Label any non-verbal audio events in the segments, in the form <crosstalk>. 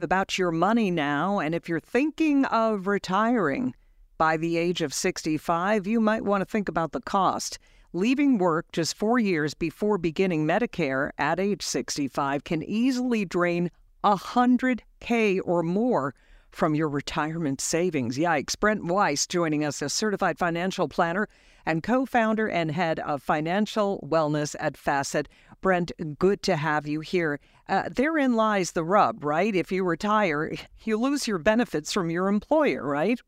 about your money now. And if you're thinking of retiring by the age of 65, you might want to think about the cost. Leaving work just four years before beginning Medicare at age 65 can easily drain 100K or more from your retirement savings. Yikes. Brent Weiss joining us, a certified financial planner and co founder and head of financial wellness at Facet. Brent, good to have you here. Uh, therein lies the rub, right? If you retire, <laughs> you lose your benefits from your employer, right?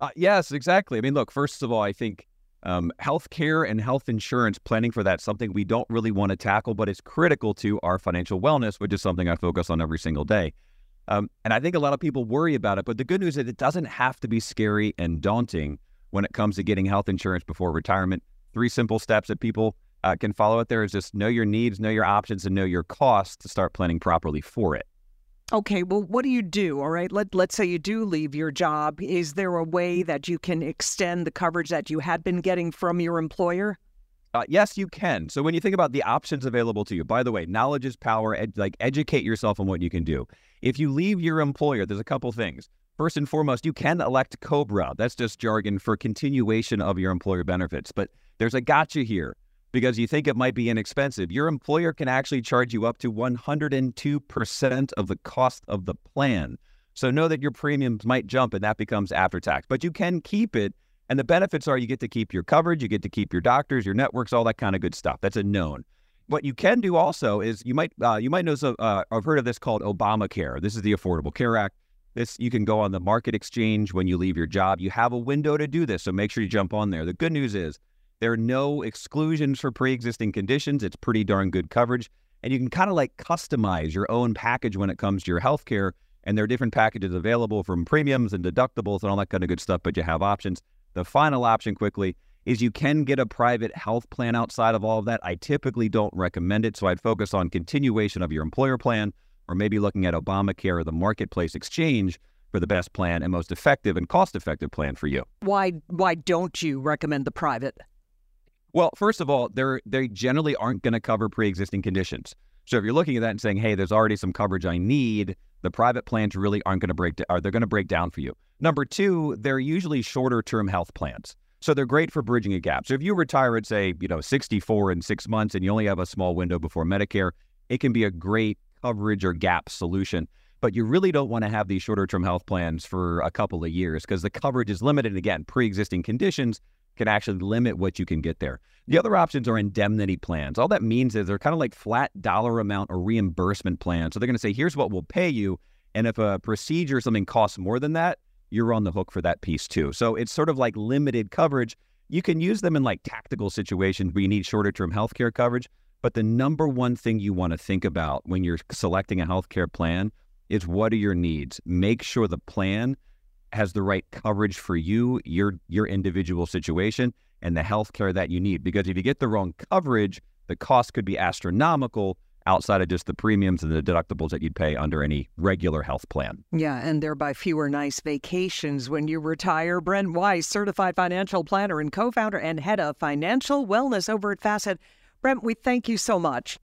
Uh, yes, exactly. I mean, look, first of all, I think um, health care and health insurance planning for that something we don't really want to tackle, but it's critical to our financial wellness, which is something I focus on every single day. Um, and I think a lot of people worry about it, but the good news is it doesn't have to be scary and daunting when it comes to getting health insurance before retirement. Three simple steps that people uh, can follow out there is just know your needs, know your options, and know your costs to start planning properly for it. Okay, well, what do you do? All right, Let, let's say you do leave your job. Is there a way that you can extend the coverage that you had been getting from your employer? Uh, yes, you can. So when you think about the options available to you, by the way, knowledge is power. Ed, like educate yourself on what you can do. If you leave your employer, there's a couple things. First and foremost, you can elect COBRA. That's just jargon for continuation of your employer benefits. But there's a gotcha here because you think it might be inexpensive. Your employer can actually charge you up to 102% of the cost of the plan. So know that your premiums might jump and that becomes after tax, but you can keep it and the benefits are you get to keep your coverage, you get to keep your doctors, your networks, all that kind of good stuff. That's a known. What you can do also is you might uh, you might know so uh, I've heard of this called Obamacare. This is the Affordable Care Act. This you can go on the market exchange when you leave your job. You have a window to do this, so make sure you jump on there. The good news is there are no exclusions for pre-existing conditions. It's pretty darn good coverage, and you can kind of like customize your own package when it comes to your health care. And there are different packages available from premiums and deductibles and all that kind of good stuff, but you have options. The final option quickly is you can get a private health plan outside of all of that. I typically don't recommend it, so I'd focus on continuation of your employer plan or maybe looking at Obamacare or the marketplace exchange for the best plan and most effective and cost-effective plan for you. Why why don't you recommend the private? Well, first of all, they're they generally aren't going to cover pre-existing conditions. So if you're looking at that and saying, "Hey, there's already some coverage I need," the private plans really aren't going to break down, are they're going to break down for you. Number two, they're usually shorter term health plans. So they're great for bridging a gap. So if you retire at say, you know, 64 in six months and you only have a small window before Medicare, it can be a great coverage or gap solution. But you really don't want to have these shorter term health plans for a couple of years because the coverage is limited. Again, pre existing conditions can actually limit what you can get there. The other options are indemnity plans. All that means is they're kind of like flat dollar amount or reimbursement plans. So they're going to say, here's what we'll pay you. And if a procedure or something costs more than that, you're on the hook for that piece too. So it's sort of like limited coverage. You can use them in like tactical situations where you need shorter term healthcare coverage. But the number one thing you want to think about when you're selecting a healthcare plan is what are your needs? Make sure the plan has the right coverage for you, your your individual situation, and the health care that you need. Because if you get the wrong coverage, the cost could be astronomical outside of just the premiums and the deductibles that you'd pay under any regular health plan. Yeah, and thereby fewer nice vacations when you retire. Brent Weiss, certified financial planner and co founder and head of financial wellness over at Facet. Brent, we thank you so much.